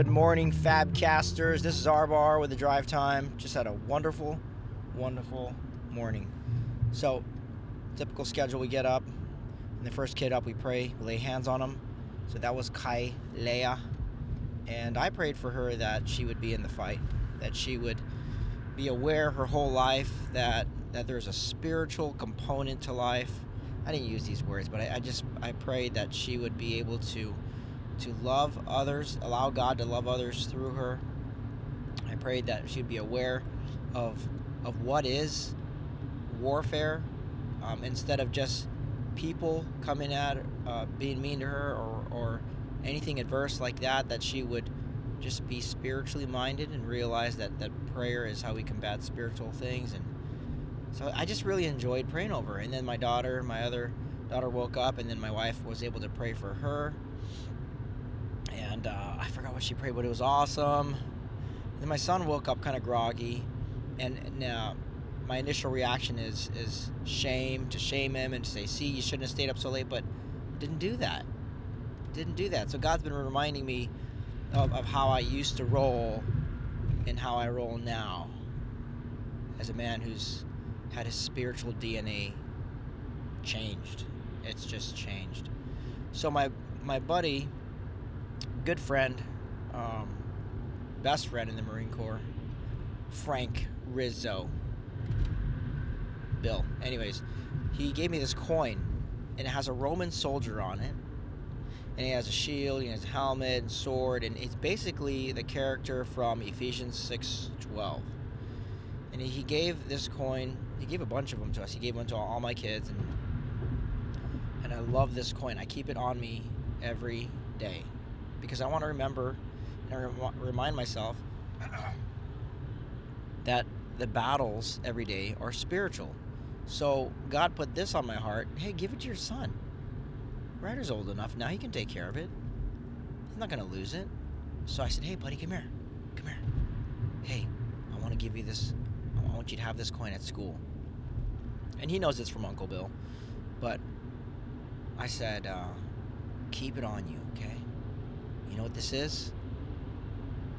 Good morning, Fabcasters. This is Arbar with the drive time. Just had a wonderful, wonderful morning. So, typical schedule we get up, and the first kid up, we pray, we lay hands on him. So that was Kai Leia. And I prayed for her that she would be in the fight, that she would be aware her whole life that that there's a spiritual component to life. I didn't use these words, but I, I just I prayed that she would be able to to love others, allow God to love others through her. I prayed that she'd be aware of of what is warfare, um, instead of just people coming at uh, being mean to her or, or anything adverse like that. That she would just be spiritually minded and realize that that prayer is how we combat spiritual things. And so I just really enjoyed praying over. Her. And then my daughter, my other daughter, woke up, and then my wife was able to pray for her and uh, I forgot what she prayed, but it was awesome. And then my son woke up kind of groggy, and, and uh, my initial reaction is is shame to shame him and to say, "See, you shouldn't have stayed up so late," but didn't do that. Didn't do that. So God's been reminding me of, of how I used to roll and how I roll now as a man who's had his spiritual DNA changed. It's just changed. So my my buddy good friend, um, best friend in the Marine Corps, Frank Rizzo. Bill. Anyways, he gave me this coin, and it has a Roman soldier on it, and he has a shield, he has a helmet, and sword, and it's basically the character from Ephesians six twelve. And he gave this coin. He gave a bunch of them to us. He gave one to all my kids, and and I love this coin. I keep it on me every day because I want to remember and remind myself that the battles every day are spiritual. So God put this on my heart. Hey, give it to your son. Ryder's old enough now; he can take care of it. He's not gonna lose it. So I said, Hey, buddy, come here. Come here. Hey, I want to give you this. I want you to have this coin at school. And he knows it's from Uncle Bill, but I said, uh, keep it on you, okay? Know what this is?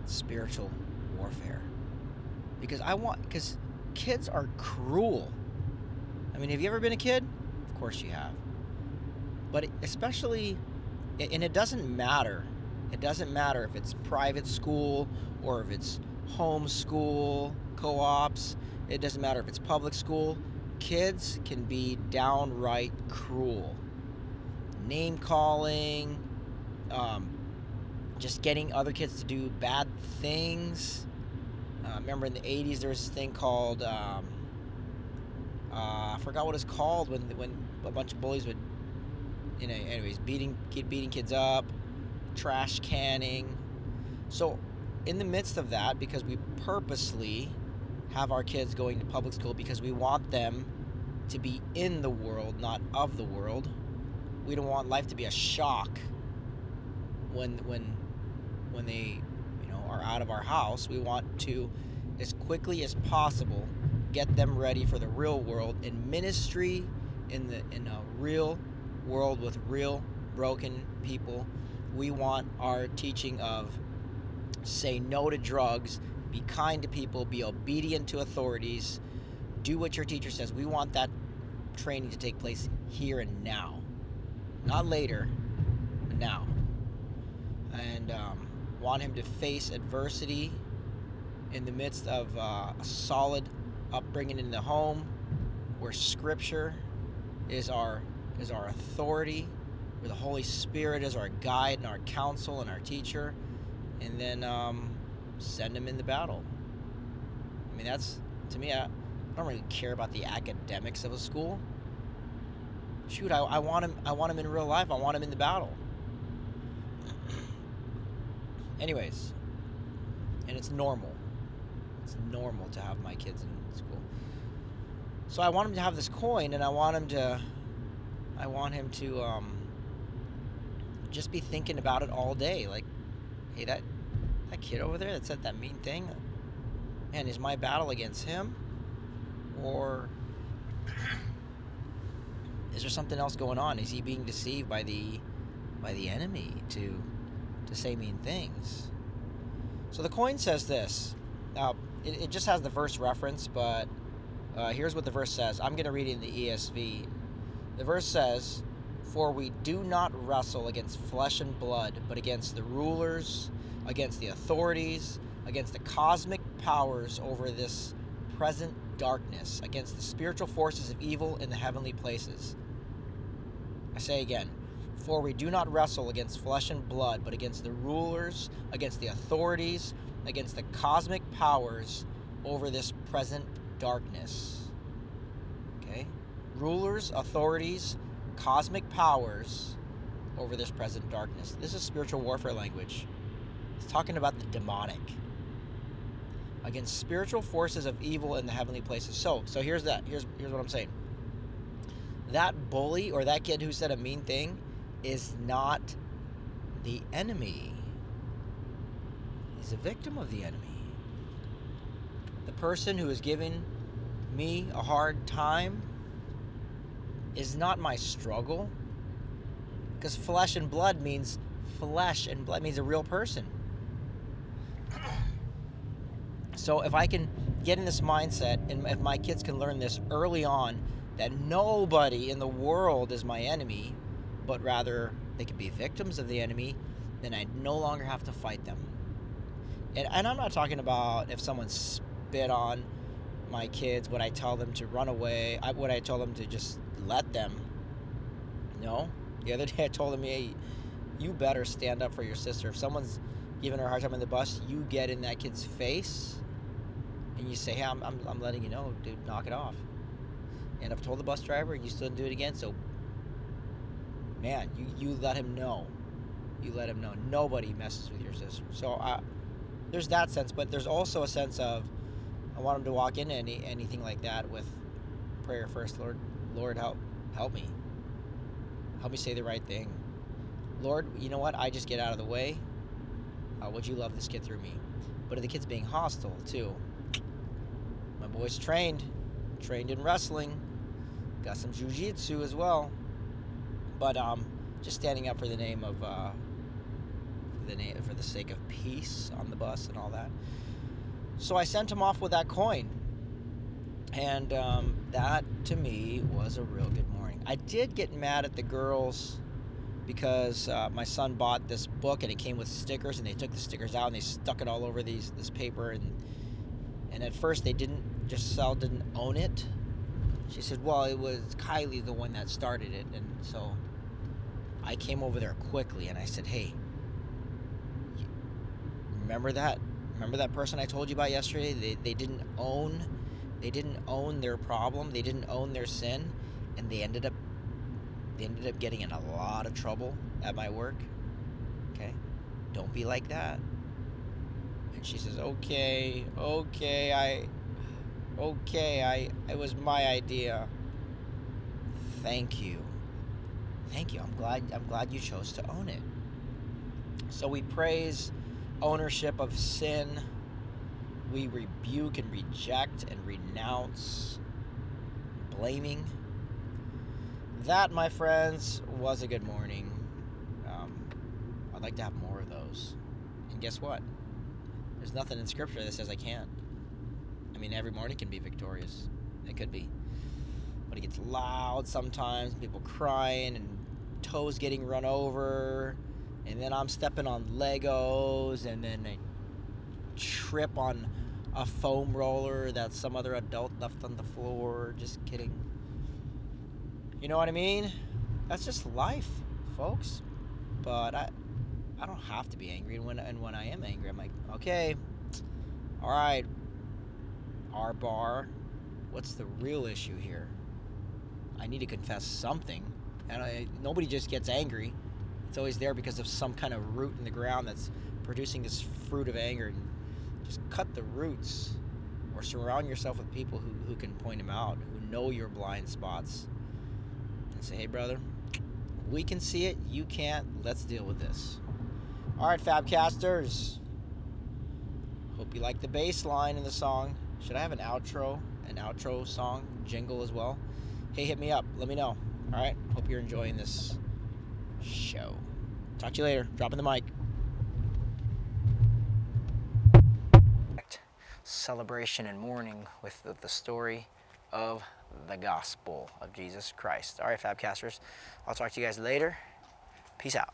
Spiritual warfare. Because I want, because kids are cruel. I mean, have you ever been a kid? Of course you have. But especially, and it doesn't matter. It doesn't matter if it's private school or if it's home school, co ops. It doesn't matter if it's public school. Kids can be downright cruel. Name calling, um, just getting other kids to do bad things. Uh, remember in the 80s there was this thing called um, uh, I forgot what it's called when when a bunch of bullies would you know anyways beating kid beating kids up, trash canning. So in the midst of that because we purposely have our kids going to public school because we want them to be in the world, not of the world. We don't want life to be a shock when when when they, you know, are out of our house. We want to, as quickly as possible, get them ready for the real world in ministry, in the in a real world with real broken people. We want our teaching of say no to drugs, be kind to people, be obedient to authorities, do what your teacher says. We want that training to take place here and now, not later, now. And um, want him to face adversity in the midst of uh, a solid upbringing in the home where scripture is our is our authority where the holy spirit is our guide and our counsel and our teacher and then um, send him in the battle. I mean that's to me I, I don't really care about the academics of a school. Shoot I, I want him i want him in real life. I want him in the battle Anyways, and it's normal. It's normal to have my kids in school. So I want him to have this coin, and I want him to, I want him to um, just be thinking about it all day. Like, hey, that that kid over there that said that mean thing, man, is my battle against him, or is there something else going on? Is he being deceived by the by the enemy to to say mean things. So the coin says this. Now, it, it just has the verse reference, but uh, here's what the verse says. I'm going to read it in the ESV. The verse says, For we do not wrestle against flesh and blood, but against the rulers, against the authorities, against the cosmic powers over this present darkness, against the spiritual forces of evil in the heavenly places. I say again, for we do not wrestle against flesh and blood, but against the rulers, against the authorities, against the cosmic powers over this present darkness. Okay? Rulers, authorities, cosmic powers over this present darkness. This is spiritual warfare language. It's talking about the demonic against spiritual forces of evil in the heavenly places. So, so here's that. Here's here's what I'm saying. That bully or that kid who said a mean thing is not the enemy. He's a victim of the enemy. The person who is giving me a hard time is not my struggle. Because flesh and blood means flesh and blood means a real person. So if I can get in this mindset and if my kids can learn this early on that nobody in the world is my enemy, but rather they could be victims of the enemy, then I'd no longer have to fight them. And, and I'm not talking about if someone spit on my kids, would I tell them to run away? I, would I tell them to just let them? No. The other day I told them, hey, you better stand up for your sister. If someone's giving her a hard time on the bus, you get in that kid's face and you say, hey, I'm, I'm, I'm letting you know, dude, knock it off. And I've told the bus driver, you still didn't do it again, so man, you, you let him know. You let him know. Nobody messes with your sister. So uh, there's that sense, but there's also a sense of I want him to walk into any anything like that with prayer first. Lord, Lord, help help me. Help me say the right thing. Lord, you know what? I just get out of the way. Uh, would you love this kid through me? But the kid's being hostile too, my boy's trained, trained in wrestling, got some jujitsu as well. But um, just standing up for the name of uh, the name for the sake of peace on the bus and all that. So I sent him off with that coin, and um, that to me was a real good morning. I did get mad at the girls because uh, my son bought this book and it came with stickers, and they took the stickers out and they stuck it all over these this paper and and at first they didn't just sell didn't own it. She said, "Well, it was Kylie the one that started it," and so I came over there quickly and I said, "Hey, remember that? Remember that person I told you about yesterday? They, they didn't own, they didn't own their problem. They didn't own their sin, and they ended up, they ended up getting in a lot of trouble at my work. Okay, don't be like that." And she says, "Okay, okay, I, okay, I, it was my idea. Thank you." Thank you. I'm glad I'm glad you chose to own it. So we praise ownership of sin. We rebuke and reject and renounce blaming. That, my friends, was a good morning. Um, I'd like to have more of those. And guess what? There's nothing in Scripture that says I can't. I mean, every morning can be victorious. It could be. But it gets loud sometimes, people crying and toes getting run over, and then I'm stepping on Legos, and then I trip on a foam roller that some other adult left on the floor. Just kidding. You know what I mean? That's just life, folks. But I, I don't have to be angry. And when and when I am angry, I'm like, okay, all right, R bar, what's the real issue here? I need to confess something and I, nobody just gets angry. It's always there because of some kind of root in the ground that's producing this fruit of anger. And just cut the roots, or surround yourself with people who, who can point them out, who know your blind spots, and say, "Hey, brother, we can see it. You can't. Let's deal with this." All right, Fabcasters. Hope you like the bass line in the song. Should I have an outro, an outro song jingle as well? Hey, hit me up. Let me know. All right. Hope you're enjoying this show. Talk to you later. Dropping the mic. celebration and mourning with the, the story of the gospel of Jesus Christ. All right, Fabcasters, I'll talk to you guys later. Peace out.